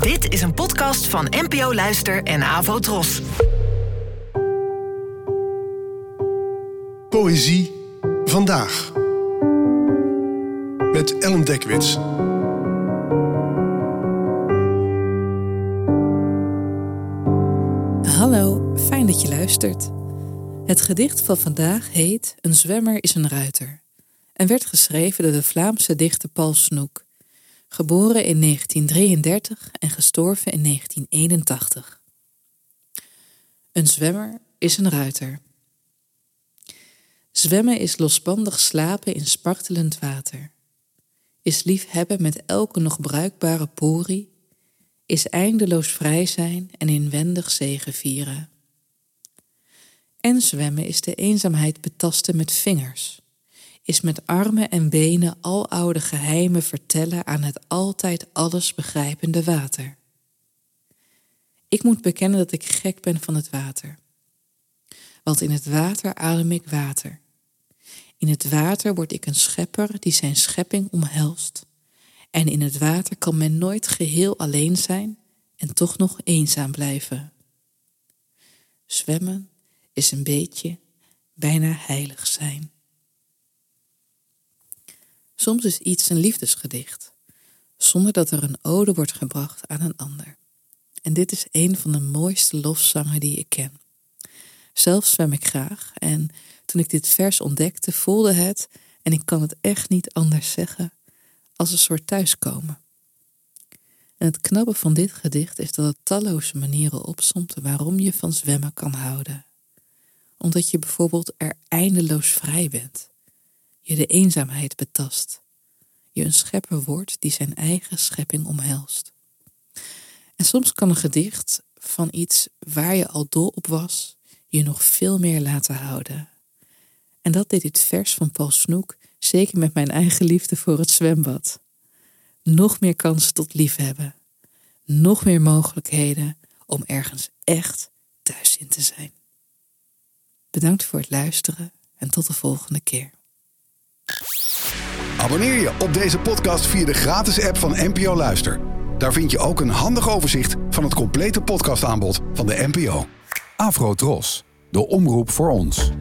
Dit is een podcast van NPO Luister en Avo Tros. Poëzie vandaag. Met Ellen Dekwits. Hallo, fijn dat je luistert. Het gedicht van vandaag heet Een zwemmer is een ruiter en werd geschreven door de Vlaamse dichter Paul Snoek, geboren in 1933 en gestorven in 1981. Een zwemmer is een ruiter. Zwemmen is losbandig slapen in spartelend water, is liefhebben met elke nog bruikbare porie, is eindeloos vrij zijn en inwendig zegevieren. En zwemmen is de eenzaamheid betasten met vingers, is met armen en benen aloude geheimen vertellen aan het altijd alles begrijpende water. Ik moet bekennen dat ik gek ben van het water. Want in het water adem ik water. In het water word ik een schepper die zijn schepping omhelst. En in het water kan men nooit geheel alleen zijn en toch nog eenzaam blijven. Zwemmen is een beetje bijna heilig zijn. Soms is iets een liefdesgedicht, zonder dat er een ode wordt gebracht aan een ander. En dit is een van de mooiste lofzangen die ik ken. Zelf zwem ik graag en toen ik dit vers ontdekte, voelde het, en ik kan het echt niet anders zeggen, als een soort thuiskomen. En het knappe van dit gedicht is dat het talloze manieren opsomt waarom je van zwemmen kan houden. Omdat je bijvoorbeeld er eindeloos vrij bent, je de eenzaamheid betast, je een schepper wordt die zijn eigen schepping omhelst. En soms kan een gedicht van iets waar je al dol op was, je nog veel meer laten houden. En dat deed dit vers van Paul Snoek zeker met mijn eigen liefde voor het zwembad. Nog meer kansen tot liefhebben. Nog meer mogelijkheden om ergens echt thuis in te zijn. Bedankt voor het luisteren en tot de volgende keer. Abonneer je op deze podcast via de gratis app van NPO Luister. Daar vind je ook een handig overzicht van het complete podcastaanbod van de NPO. Afro Tros, de omroep voor ons.